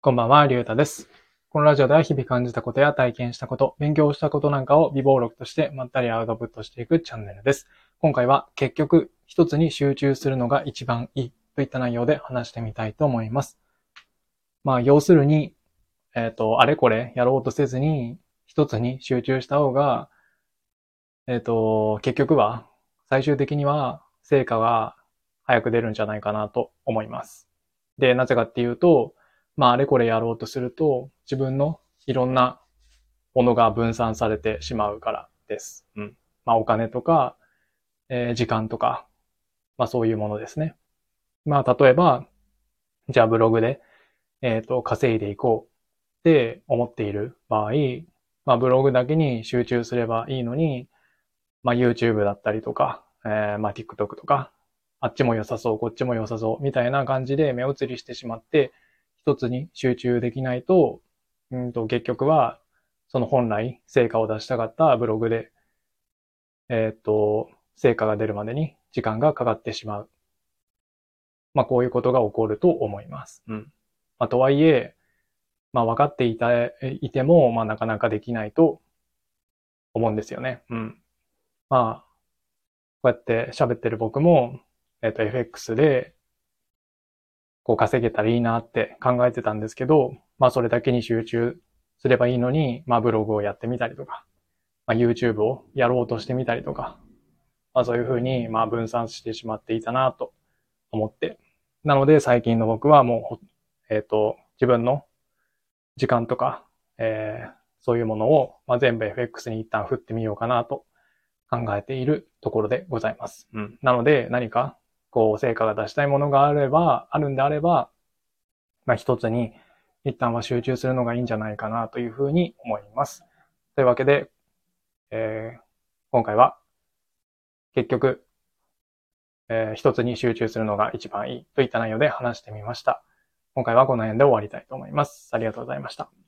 こんばんは、りゅうたです。このラジオでは日々感じたことや体験したこと、勉強したことなんかを微暴録としてまったりアウトプットしていくチャンネルです。今回は結局一つに集中するのが一番いいといった内容で話してみたいと思います。まあ、要するに、えっ、と、あれこれやろうとせずに一つに集中した方が、えっ、と、結局は最終的には成果が早く出るんじゃないかなと思います。で、なぜかっていうと、まあ、あれこれやろうとすると、自分のいろんなものが分散されてしまうからです。うん。まあ、お金とか、えー時間とか、まあ、そういうものですね。まあ、例えば、じゃあブログで、えっ、と、稼いでいこうって思っている場合、まあ、ブログだけに集中すればいいのに、まあ、YouTube だったりとか、えーまあ、TikTok とか、あっちも良さそう、こっちも良さそう、みたいな感じで目移りしてしまって、一つに集中できないと、うんと結局は、その本来成果を出したかったブログで、えっと、成果が出るまでに時間がかかってしまう。まあ、こういうことが起こると思います。うん。まあ、とはいえ、まあ、分かっていた、いても、まあ、なかなかできないと思うんですよね。うん。まあ、こうやって喋ってる僕も、えっと、FX で、こう稼げたらいいなって考えてたんですけど、まあそれだけに集中すればいいのに、まあブログをやってみたりとか、まあ YouTube をやろうとしてみたりとか、まあそういうふうにまあ分散してしまっていたなと思って。なので最近の僕はもうほ、えっ、と、自分の時間とか、えーそういうものを、まあ、全部 FX に一旦振ってみようかなと考えているところでございます。うん。なので何かこう、成果が出したいものがあれば、あるんであれば、まあ一つに一旦は集中するのがいいんじゃないかなというふうに思います。というわけで、えー今回は結局、えー一つに集中するのが一番いいといった内容で話してみました。今回はこの辺で終わりたいと思います。ありがとうございました。